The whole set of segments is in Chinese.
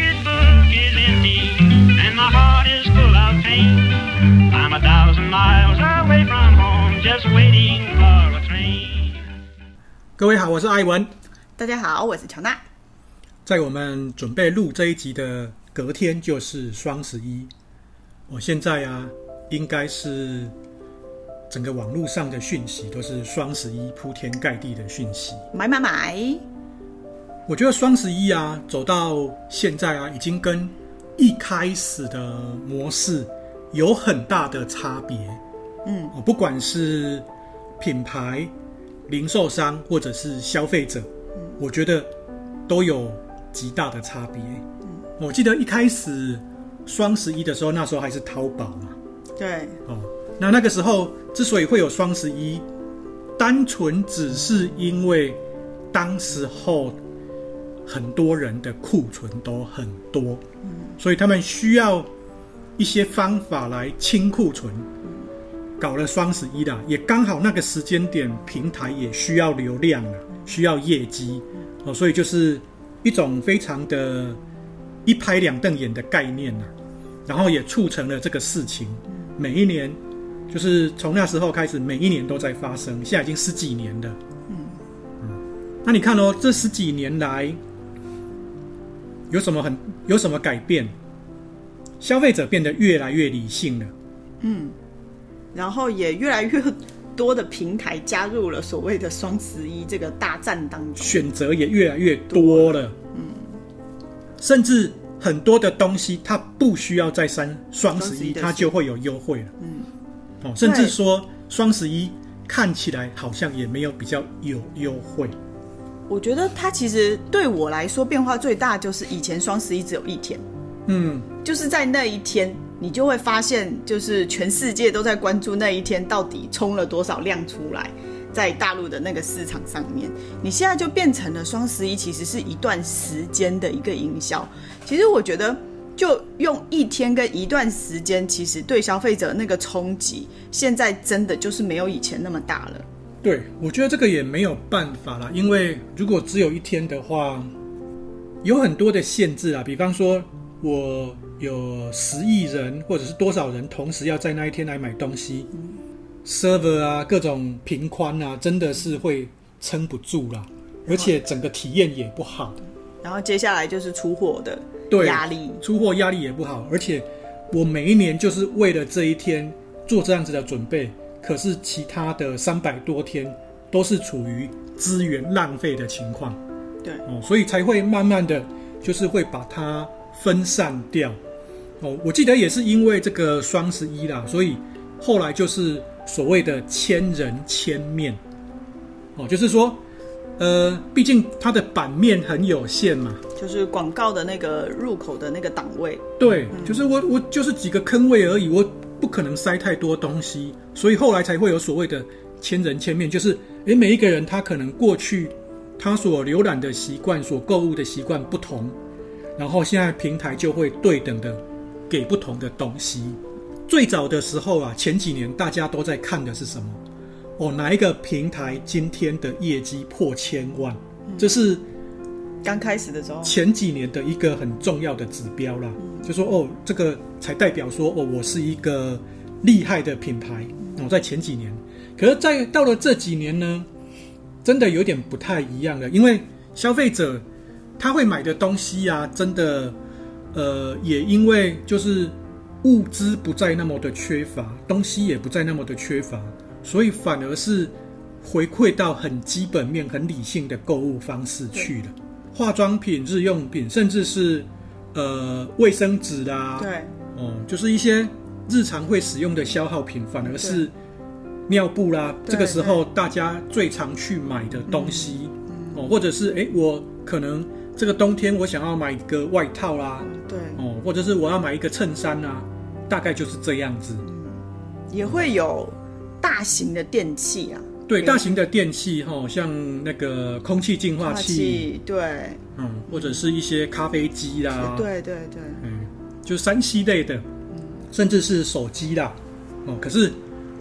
pocketbook is empty and my heart is full of pain. I'm a thousand miles away from home, just waiting for a train. 各位好，我是艾文。大家好，我是乔娜。在我们准备录这一集的隔天就是双十一，我现在啊，应该是整个网络上的讯息都是双十一铺天盖地的讯息，买买买！我觉得双十一啊，走到现在啊，已经跟一开始的模式有很大的差别。嗯，不管是品牌、零售商或者是消费者，嗯，我觉得都有极大的差别。嗯，我记得一开始双十一的时候，那时候还是淘宝嘛。对。哦，那那个时候之所以会有双十一，单纯只是因为当时候。很多人的库存都很多，所以他们需要一些方法来清库存，搞了双十一啦，也刚好那个时间点，平台也需要流量啊，需要业绩，哦，所以就是一种非常的一拍两瞪眼的概念呐，然后也促成了这个事情，每一年就是从那时候开始，每一年都在发生，现在已经十几年了，嗯，嗯，那你看哦，这十几年来。有什么很有什么改变？消费者变得越来越理性了，嗯，然后也越来越多的平台加入了所谓的双十一这个大战当中，选择也越来越多了，嗯，甚至很多的东西它不需要再三双十一它就会有优惠了，嗯，哦，甚至说双十一看起来好像也没有比较有优惠。我觉得它其实对我来说变化最大，就是以前双十一只有一天，嗯，就是在那一天，你就会发现，就是全世界都在关注那一天到底冲了多少量出来，在大陆的那个市场上面。你现在就变成了双十一，其实是一段时间的一个营销。其实我觉得，就用一天跟一段时间，其实对消费者那个冲击，现在真的就是没有以前那么大了。对，我觉得这个也没有办法啦，因为如果只有一天的话，有很多的限制啊。比方说，我有十亿人或者是多少人同时要在那一天来买东西，嗯，server 啊，各种频宽啊，真的是会撑不住啦，而且整个体验也不好。然后接下来就是出货的压力，出货压力也不好，而且我每一年就是为了这一天做这样子的准备。可是其他的三百多天都是处于资源浪费的情况，对。哦，所以才会慢慢的就是会把它分散掉。哦。我记得也是因为这个双十一啦，所以后来就是所谓的千人千面。哦，就是说，呃，毕竟它的版面很有限嘛，就是广告的那个入口的那个档位，对，嗯、就是我我就是几个坑位而已，我。不可能塞太多东西，所以后来才会有所谓的千人千面，就是诶，每一个人他可能过去他所浏览的习惯、所购物的习惯不同，然后现在平台就会对等的给不同的东西。最早的时候啊，前几年大家都在看的是什么？哦，哪一个平台今天的业绩破千万？这是。刚开始的时候，前几年的一个很重要的指标啦，嗯、就说哦，这个才代表说哦，我是一个厉害的品牌。哦，在前几年，可是，在到了这几年呢，真的有点不太一样了，因为消费者他会买的东西啊，真的，呃，也因为就是物资不再那么的缺乏，东西也不再那么的缺乏，所以反而是回馈到很基本面、很理性的购物方式去了。化妆品、日用品，甚至是呃卫生纸啦，对，哦、嗯，就是一些日常会使用的消耗品，反而是尿布啦。这个时候大家最常去买的东西，哦、或者是哎，我可能这个冬天我想要买一个外套啦，对，哦，或者是我要买一个衬衫啦，大概就是这样子。也会有大型的电器啊。对，大型的电器哈，像那个空气净化器，对，嗯，或者是一些咖啡机啦，对对对，嗯，就三 C 类的，嗯，甚至是手机啦，哦，可是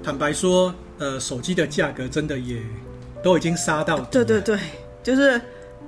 坦白说，呃，手机的价格真的也都已经杀到，对对对，就是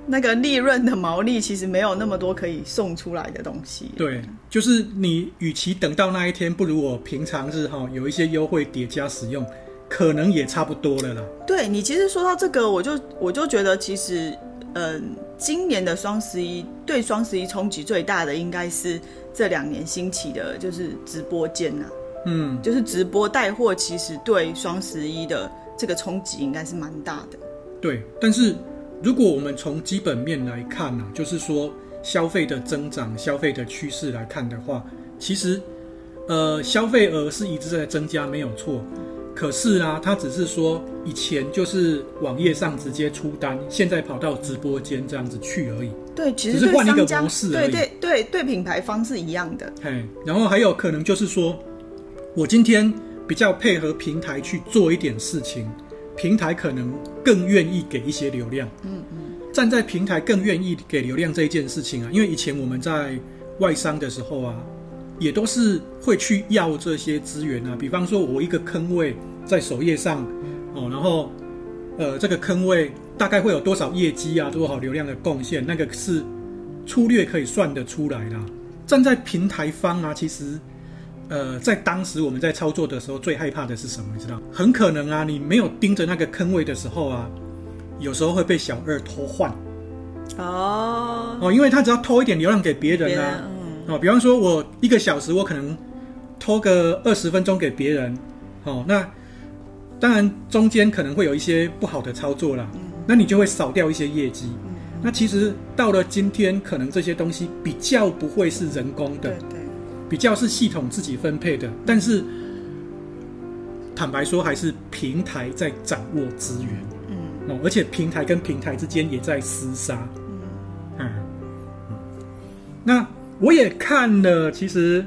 那个利润的毛利其实没有那么多可以送出来的东西。对，就是你与其等到那一天，不如我平常日哈有一些优惠叠加使用，可能也差不多了啦。对，你其实说到这个，我就我就觉得其实，嗯、呃，今年的双十一对双十一冲击最大的应该是这两年兴起的，就是直播间呐、啊。嗯，就是直播带货，其实对双十一的这个冲击应该是蛮大的。对，但是。如果我们从基本面来看呢、啊，就是说消费的增长、消费的趋势来看的话，其实，呃，消费额是一直在增加，没有错。可是啊，他只是说以前就是网页上直接出单，现在跑到直播间这样子去而已。对，其实只是换一个模式而已。对对对，对品牌方是一样的。嘿，然后还有可能就是说，我今天比较配合平台去做一点事情。平台可能更愿意给一些流量，嗯嗯，站在平台更愿意给流量这一件事情啊，因为以前我们在外商的时候啊，也都是会去要这些资源啊，比方说我一个坑位在首页上，哦，然后呃这个坑位大概会有多少业绩啊，多少流量的贡献，那个是粗略可以算得出来的。站在平台方啊，其实。呃，在当时我们在操作的时候，最害怕的是什么？你知道？很可能啊，你没有盯着那个坑位的时候啊，有时候会被小二偷换。哦哦，因为他只要偷一点流量给别人啊，嗯、哦，比方说我一个小时我可能偷个二十分钟给别人，哦，那当然中间可能会有一些不好的操作啦，嗯、那你就会少掉一些业绩。嗯、那其实到了今天，可能这些东西比较不会是人工的。比较是系统自己分配的，但是坦白说，还是平台在掌握资源，嗯，哦，而且平台跟平台之间也在厮杀，那我也看了，其实，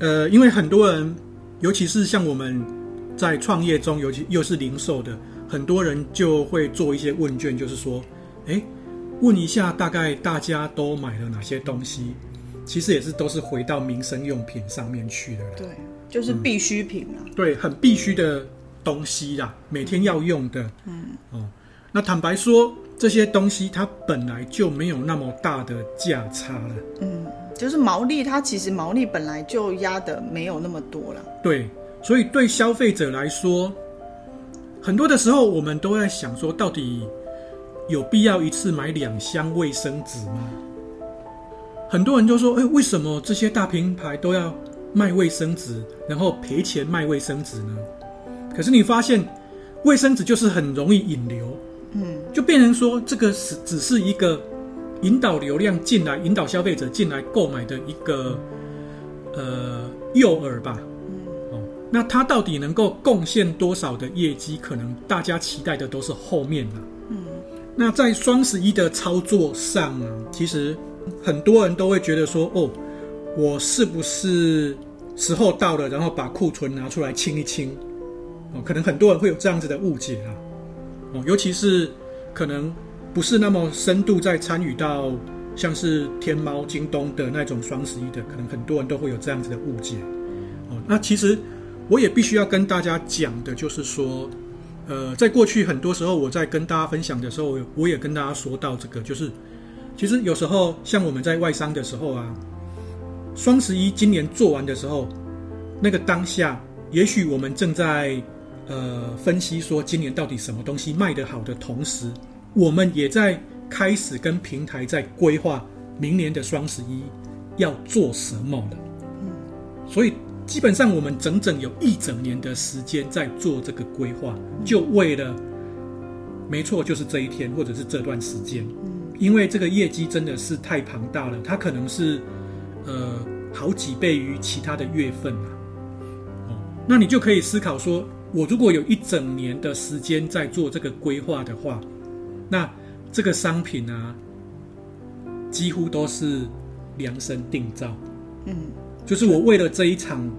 呃，因为很多人，尤其是像我们在创业中，尤其又是零售的，很多人就会做一些问卷，就是说，哎，问一下大概大家都买了哪些东西。其实也是都是回到民生用品上面去的，对，就是必需品啊、嗯，对，很必须的东西啦，每天要用的，嗯，哦，那坦白说，这些东西它本来就没有那么大的价差了，嗯，就是毛利，它其实毛利本来就压的没有那么多了，对，所以对消费者来说，很多的时候我们都在想说，到底有必要一次买两箱卫生纸吗？很多人就说：“哎，为什么这些大品牌都要卖卫生纸，然后赔钱卖卫生纸呢？”可是你发现，卫生纸就是很容易引流，嗯，就变成说这个是只是一个引导流量进来、引导消费者进来购买的一个呃诱饵吧。哦，那它到底能够贡献多少的业绩？可能大家期待的都是后面了。嗯，那在双十一的操作上啊，其实。很多人都会觉得说：“哦，我是不是时候到了？然后把库存拿出来清一清。”哦，可能很多人会有这样子的误解啊。哦，尤其是可能不是那么深度在参与到像是天猫、京东的那种双十一的，可能很多人都会有这样子的误解。哦，那其实我也必须要跟大家讲的，就是说，呃，在过去很多时候我在跟大家分享的时候，我也跟大家说到这个，就是。其实有时候，像我们在外商的时候啊，双十一今年做完的时候，那个当下，也许我们正在呃分析说今年到底什么东西卖得好的同时，我们也在开始跟平台在规划明年的双十一要做什么了。嗯，所以基本上我们整整有一整年的时间在做这个规划，就为了，没错，就是这一天或者是这段时间。因为这个业绩真的是太庞大了，它可能是，呃，好几倍于其他的月份啊。哦，那你就可以思考说，我如果有一整年的时间在做这个规划的话，那这个商品啊，几乎都是量身定造。嗯，就是我为了这一场，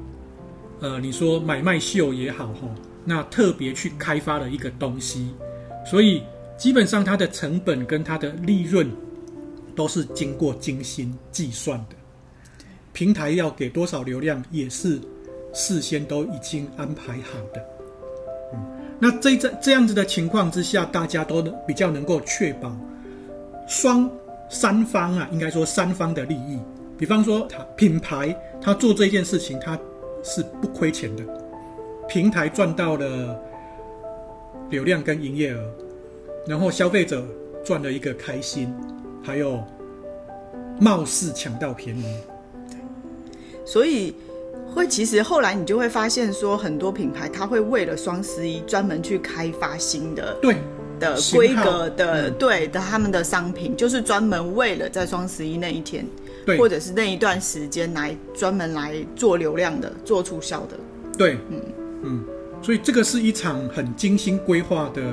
呃，你说买卖秀也好哈，那特别去开发了一个东西，所以。基本上它的成本跟它的利润都是经过精心计算的，平台要给多少流量也是事先都已经安排好的。嗯，那这这这样子的情况之下，大家都比较能够确保双三方啊，应该说三方的利益。比方说，他品牌他做这件事情，他是不亏钱的，平台赚到了流量跟营业额，然后消费者赚了一个开心，还有貌似抢到便宜。所以会其实后来你就会发现说，很多品牌他会为了双十一专门去开发新的对的规格的对的他们的商品，就是专门为了在双十一那一天。对，或者是那一段时间来专门来做流量的、做促销的。对，嗯嗯，所以这个是一场很精心规划的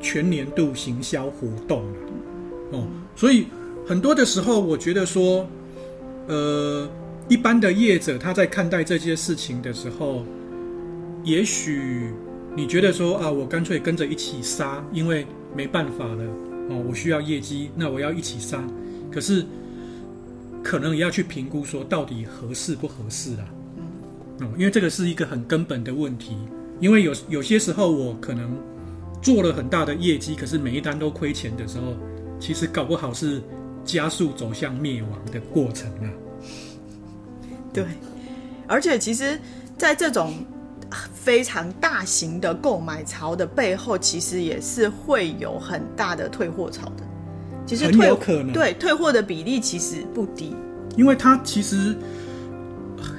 全年度行销活动哦，所以很多的时候，我觉得说，呃，一般的业者他在看待这些事情的时候，也许你觉得说啊，我干脆跟着一起杀，因为没办法了哦，我需要业绩，那我要一起杀。可是。可能也要去评估说到底合适不合适啦，嗯，因为这个是一个很根本的问题。因为有有些时候我可能做了很大的业绩，可是每一单都亏钱的时候，其实搞不好是加速走向灭亡的过程啊。对，而且其实，在这种非常大型的购买潮的背后，其实也是会有很大的退货潮的。其实退很有可能对退货的比例其实不低，因为它其实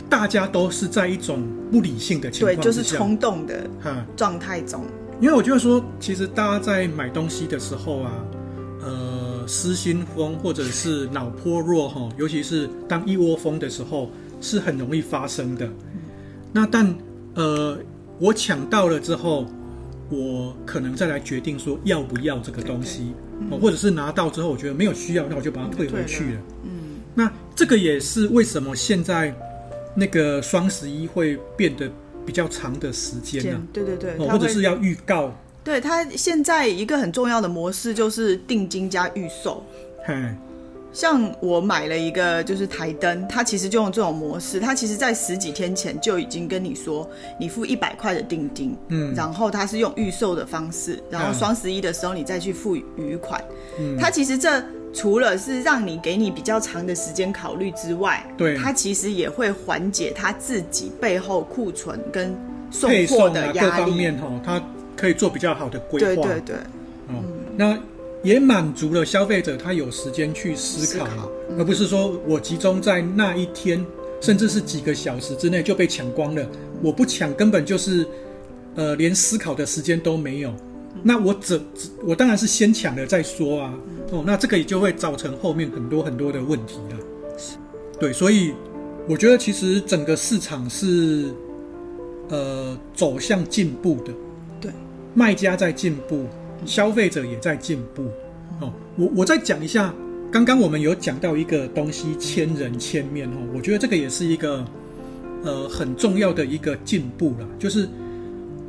大家都是在一种不理性的情况，对，就是冲动的状态中。因为我觉得说，其实大家在买东西的时候啊，呃，失心疯或者是脑波弱哈，尤其是当一窝蜂的时候，是很容易发生的。嗯、那但呃，我抢到了之后。我可能再来决定说要不要这个东西，或者是拿到之后我觉得没有需要，那我就把它退回去了。嗯，那这个也是为什么现在那个双十一会变得比较长的时间呢、啊？对对对，哦，或者是要预告。对，它现在一个很重要的模式就是定金加预售。嘿。像我买了一个就是台灯，它其实就用这种模式。它其实，在十几天前就已经跟你说，你付一百块的定金，嗯，然后它是用预售的方式，然后双十一的时候你再去付余款。嗯，它其实这除了是让你给你比较长的时间考虑之外，对，它其实也会缓解它自己背后库存跟送货的压力。啊、各方面哈，它可以做比较好的规划。对对对，嗯，那。也满足了消费者，他有时间去思考，思考嗯、而不是说我集中在那一天，甚至是几个小时之内就被抢光了。我不抢，根本就是，呃，连思考的时间都没有。那我怎，我当然是先抢了再说啊。哦，那这个也就会造成后面很多很多的问题了。对，所以我觉得其实整个市场是，呃，走向进步的。对，卖家在进步。消费者也在进步，哦，我我再讲一下，刚刚我们有讲到一个东西，千人千面哦，我觉得这个也是一个呃很重要的一个进步啦，就是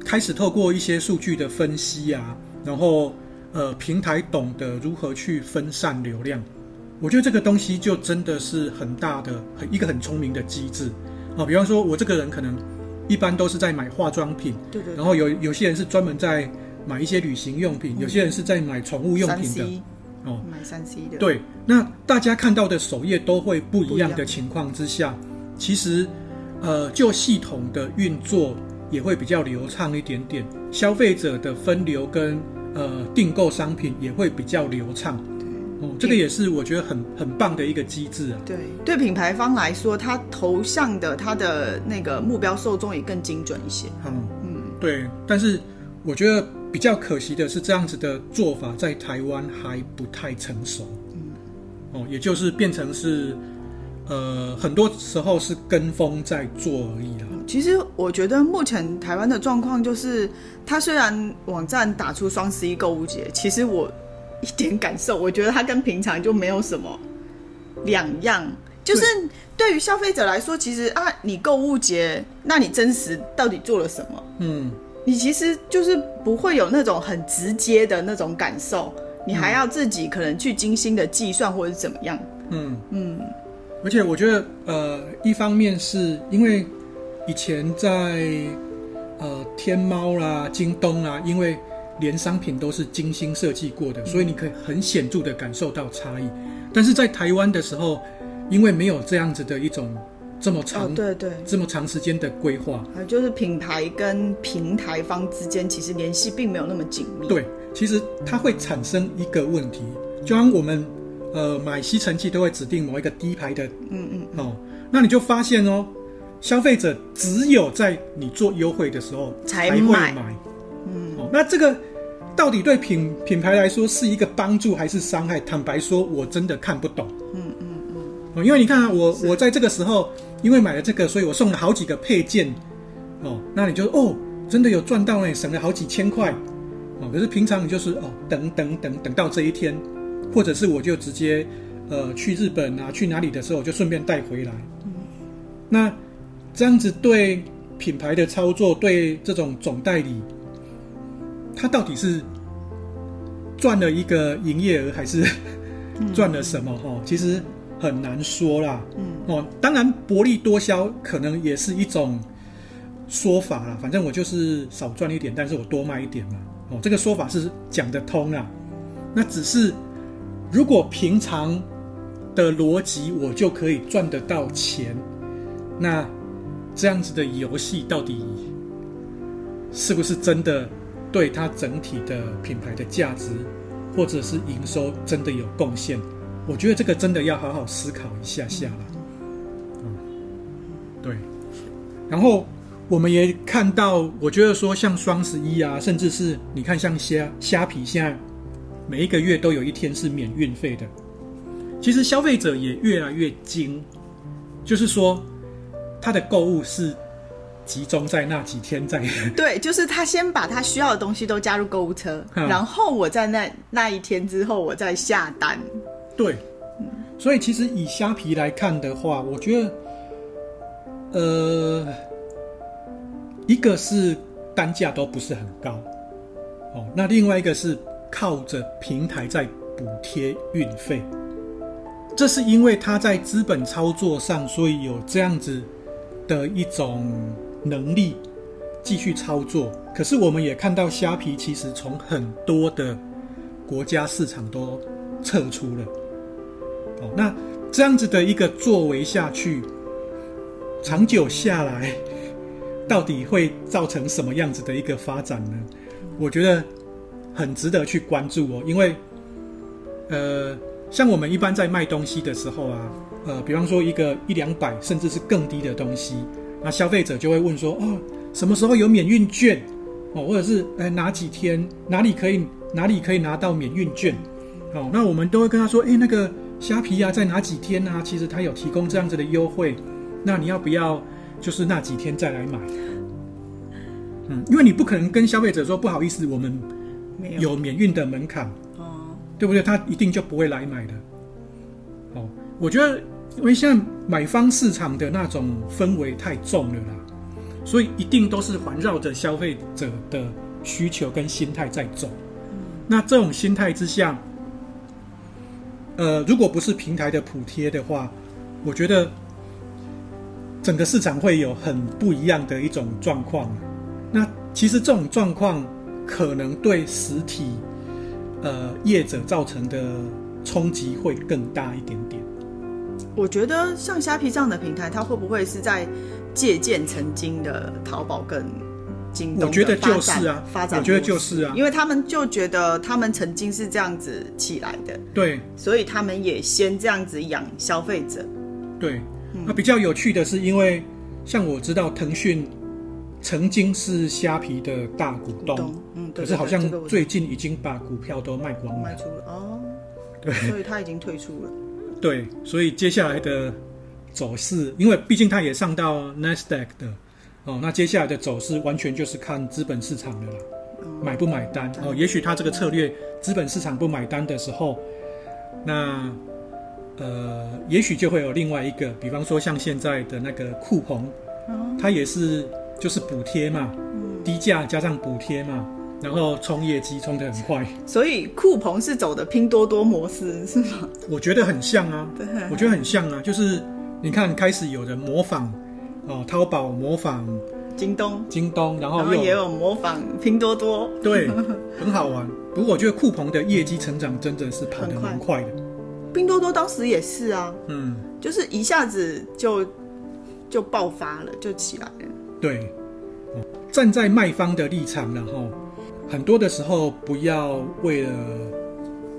开始透过一些数据的分析啊，然后呃平台懂得如何去分散流量，我觉得这个东西就真的是很大的很一个很聪明的机制。啊，比方说我这个人可能一般都是在买化妆品，对对，然后有有些人是专门在。买一些旅行用品，有些人是在买宠物用品的，哦，买三 C 的。对，那大家看到的首页都会不一样的情况之下，其实，呃，就系统的运作也会比较流畅一点点，消费者的分流跟呃订购商品也会比较流畅。对，哦，这个也是我觉得很很棒的一个机制啊。对，对品牌方来说，它投向的它的那个目标受众也更精准一些。嗯嗯，对，但是我觉得。比较可惜的是，这样子的做法在台湾还不太成熟。嗯，哦，也就是变成是，呃，很多时候是跟风在做而已啦。其实我觉得目前台湾的状况就是，它虽然网站打出双十一购物节，其实我一点感受，我觉得它跟平常就没有什么两样。就是对于消费者来说，其实啊，你购物节，那你真实到底做了什么？嗯。你其实就是不会有那种很直接的那种感受，你还要自己可能去精心的计算或者是怎么样。嗯嗯，而且我觉得，呃，一方面是因为以前在呃天猫啦、京东啦，因为连商品都是精心设计过的，所以你可以很显著的感受到差异。但是在台湾的时候，因为没有这样子的一种这么长、哦、对对这么长时间的规划，啊就是品牌跟平台方之间其实联系并没有那么紧密。对，其实它会产生一个问题，就像我们呃买吸尘器都会指定某一个低牌的，嗯嗯，哦，那你就发现哦，消费者只有在你做优惠的时候才会买，嗯，哦，那这个。到底对品品牌来说是一个帮助还是伤害？坦白说，我真的看不懂。嗯嗯嗯。因为你看啊，我我在这个时候，因为买了这个，所以我送了好几个配件。哦，那你就哦，真的有赚到呢，省了好几千块。哦，可是平常你就是哦，等等等等到这一天，或者是我就直接呃去日本啊，去哪里的时候我就顺便带回来。嗯。那这样子对品牌的操作，对这种总代理。他到底是赚了一个营业额，还是 赚了什么？哈、嗯，其实很难说啦。嗯，哦，当然薄利多销可能也是一种说法啦。反正我就是少赚一点，但是我多卖一点嘛。哦，这个说法是讲得通啦。那只是如果平常的逻辑，我就可以赚得到钱，那这样子的游戏到底是不是真的？对它整体的品牌的价值，或者是营收真的有贡献，我觉得这个真的要好好思考一下下了。嗯，对。然后我们也看到，我觉得说像双十一啊，甚至是你看像虾虾皮，现在每一个月都有一天是免运费的。其实消费者也越来越精，就是说他的购物是。集中在那几天在，对，就是他先把他需要的东西都加入购物车，嗯、然后我在那那一天之后我再下单。对，所以其实以虾皮来看的话，我觉得，呃，一个是单价都不是很高，哦，那另外一个是靠着平台在补贴运费，这是因为他在资本操作上，所以有这样子的一种。能力继续操作，可是我们也看到虾皮其实从很多的国家市场都撤出了。哦，那这样子的一个作为下去，长久下来，到底会造成什么样子的一个发展呢？我觉得很值得去关注哦，因为呃，像我们一般在卖东西的时候啊，呃，比方说一个一两百甚至是更低的东西。那消费者就会问说：“哦，什么时候有免运券？哦，或者是哎哪几天哪里可以哪里可以拿到免运券？哦，那我们都会跟他说：哎，那个虾皮啊，在哪几天啊？其实它有提供这样子的优惠，那你要不要就是那几天再来买？嗯，因为你不可能跟消费者说不好意思，我们有免运的门槛，哦，对不对？他一定就不会来买的。哦，我觉得。”因为现在买方市场的那种氛围太重了啦，所以一定都是环绕着消费者的需求跟心态在走。那这种心态之下，呃，如果不是平台的补贴的话，我觉得整个市场会有很不一样的一种状况。那其实这种状况可能对实体呃业者造成的冲击会更大一点点。我觉得像虾皮这样的平台，它会不会是在借鉴曾经的淘宝跟京东？我觉得就是啊，发展。我觉得就是啊，因为他们就觉得他们曾经是这样子起来的，对，所以他们也先这样子养消费者。对，那比较有趣的是，因为像我知道腾讯曾经是虾皮的大股东，嗯，可是好像最近已经把股票都卖光了，卖出了哦，对，所以他已经退出了。对，所以接下来的走势，因为毕竟他也上到 Nasdaq 的哦，那接下来的走势完全就是看资本市场的了，哦、买不买单哦？也许他这个策略，资本市场不买单的时候，那呃，也许就会有另外一个，比方说像现在的那个酷澎，哦、它也是就是补贴嘛，嗯、低价加上补贴嘛。然后冲业绩冲得很快，所以酷鹏是走的拼多多模式是吗？我觉得很像啊，对我觉得很像啊，就是你看开始有人模仿哦，淘宝模仿京东，京东，然后也有模仿拼多多，对，很好玩。不过我觉得酷鹏的业绩成长真的是跑得蛮快的。拼多多当时也是啊，嗯，就是一下子就就爆发了，就起来了。对，站在卖方的立场，然后很多的时候不要为了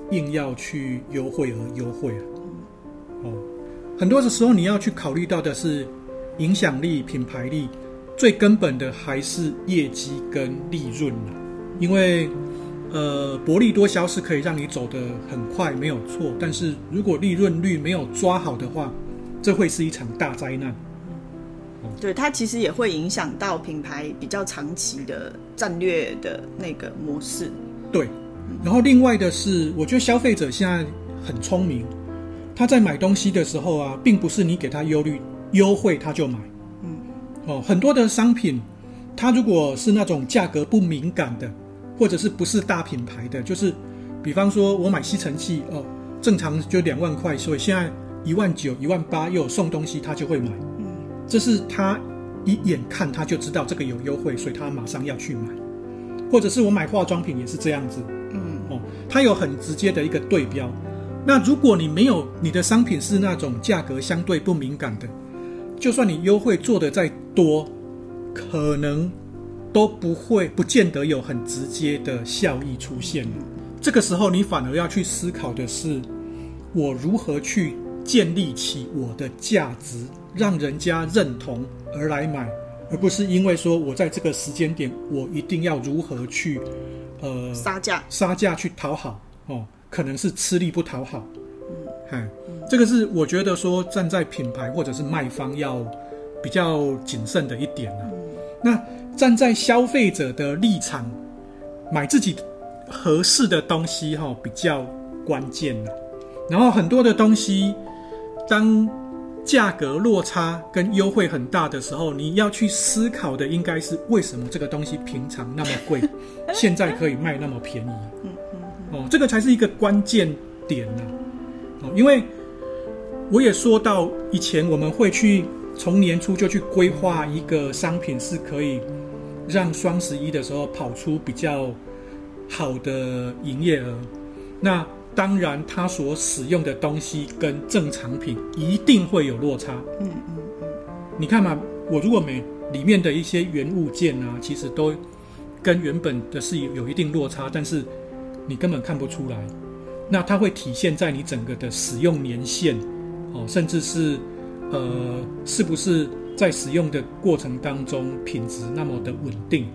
硬要去优惠而优惠啊。哦，很多的时候你要去考虑到的是影响力、品牌力，最根本的还是业绩跟利润啊，因为。呃，薄利多销是可以让你走得很快，没有错。但是如果利润率没有抓好的话，这会是一场大灾难。对，它其实也会影响到品牌比较长期的战略的那个模式。对，然后另外的是，我觉得消费者现在很聪明，他在买东西的时候啊，并不是你给他优率优惠他就买。嗯，哦，很多的商品，它如果是那种价格不敏感的。或者是不是大品牌的，就是，比方说我买吸尘器哦，正常就两万块，所以现在一万九、一万八又有送东西，他就会买。嗯，这是他一眼看他就知道这个有优惠，所以他马上要去买。或者是我买化妆品也是这样子。嗯，哦，它有很直接的一个对标。那如果你没有你的商品是那种价格相对不敏感的，就算你优惠做得再多，可能。都不会，不见得有很直接的效益出现。这个时候，你反而要去思考的是，我如何去建立起我的价值，让人家认同而来买，而不是因为说我在这个时间点，我一定要如何去，呃，杀价，杀价去讨好哦，可能是吃力不讨好。嗯，这个是我觉得说站在品牌或者是卖方要比较谨慎的一点啊。那。站在消费者的立场，买自己合适的东西哈，比较关键。然后很多的东西，当价格落差跟优惠很大的时候，你要去思考的应该是为什么这个东西平常那么贵，现在可以卖那么便宜。哦，这个才是一个关键点呢。哦，因为我也说到以前我们会去从年初就去规划一个商品是可以。让双十一的时候跑出比较好的营业额，那当然它所使用的东西跟正常品一定会有落差。嗯嗯嗯，你看嘛，我如果每里面的一些原物件啊，其实都跟原本的是有有一定落差，但是你根本看不出来。那它会体现在你整个的使用年限，哦，甚至是呃，是不是？在使用的过程当中，品质那么的稳定，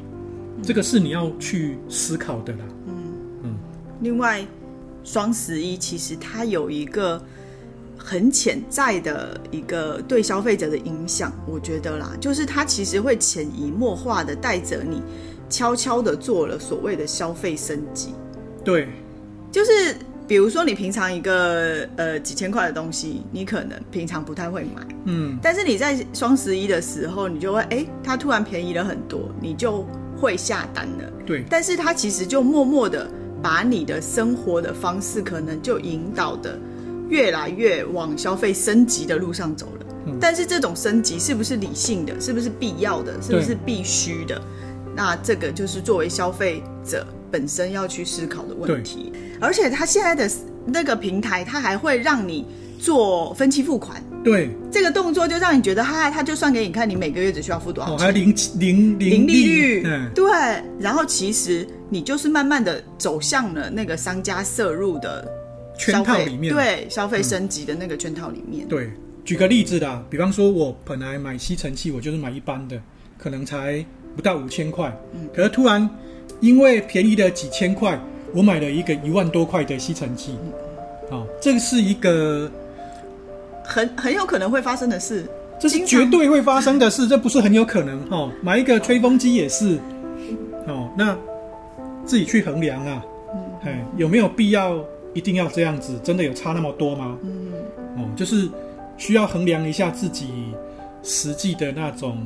这个是你要去思考的啦。嗯嗯。另外，双十一其实它有一个很潜在的一个对消费者的影响，我觉得啦，就是它其实会潜移默化的带着你，悄悄的做了所谓的消费升级。对，就是。比如说，你平常一个呃几千块的东西，你可能平常不太会买，嗯，但是你在双十一的时候，你就会哎，它突然便宜了很多，你就会下单了，对。但是它其实就默默的把你的生活的方式，可能就引导的越来越往消费升级的路上走了。嗯。但是这种升级是不是理性的？是不是必要的？是不是必须的？那这个就是作为消费者本身要去思考的问题。而且他现在的那个平台，他还会让你做分期付款。对，这个动作就让你觉得，他他就算给你看，你每个月只需要付多少钱，还零零零利率。嗯，对。然后其实你就是慢慢的走向了那个商家摄入的圈套里面，对，消费升级的那个圈套里面。对，举个例子啦，比方说我本来买吸尘器，我就是买一般的，可能才不到五千块，嗯，可是突然因为便宜的几千块。我买了一个一万多块的吸尘器，哦，这个是一个很很有可能会发生的事，这是绝对会发生的事，这不是很有可能哦。买一个吹风机也是，哦，那自己去衡量啊，哎，有没有必要一定要这样子？真的有差那么多吗？嗯，哦，就是需要衡量一下自己实际的那种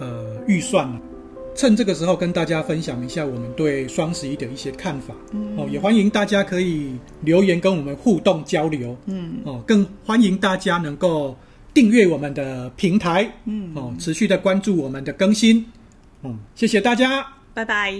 呃预算。趁这个时候跟大家分享一下我们对双十一的一些看法，嗯，哦，也欢迎大家可以留言跟我们互动交流，嗯，哦，更欢迎大家能够订阅我们的平台，嗯，哦，持续的关注我们的更新，嗯，谢谢大家，拜拜。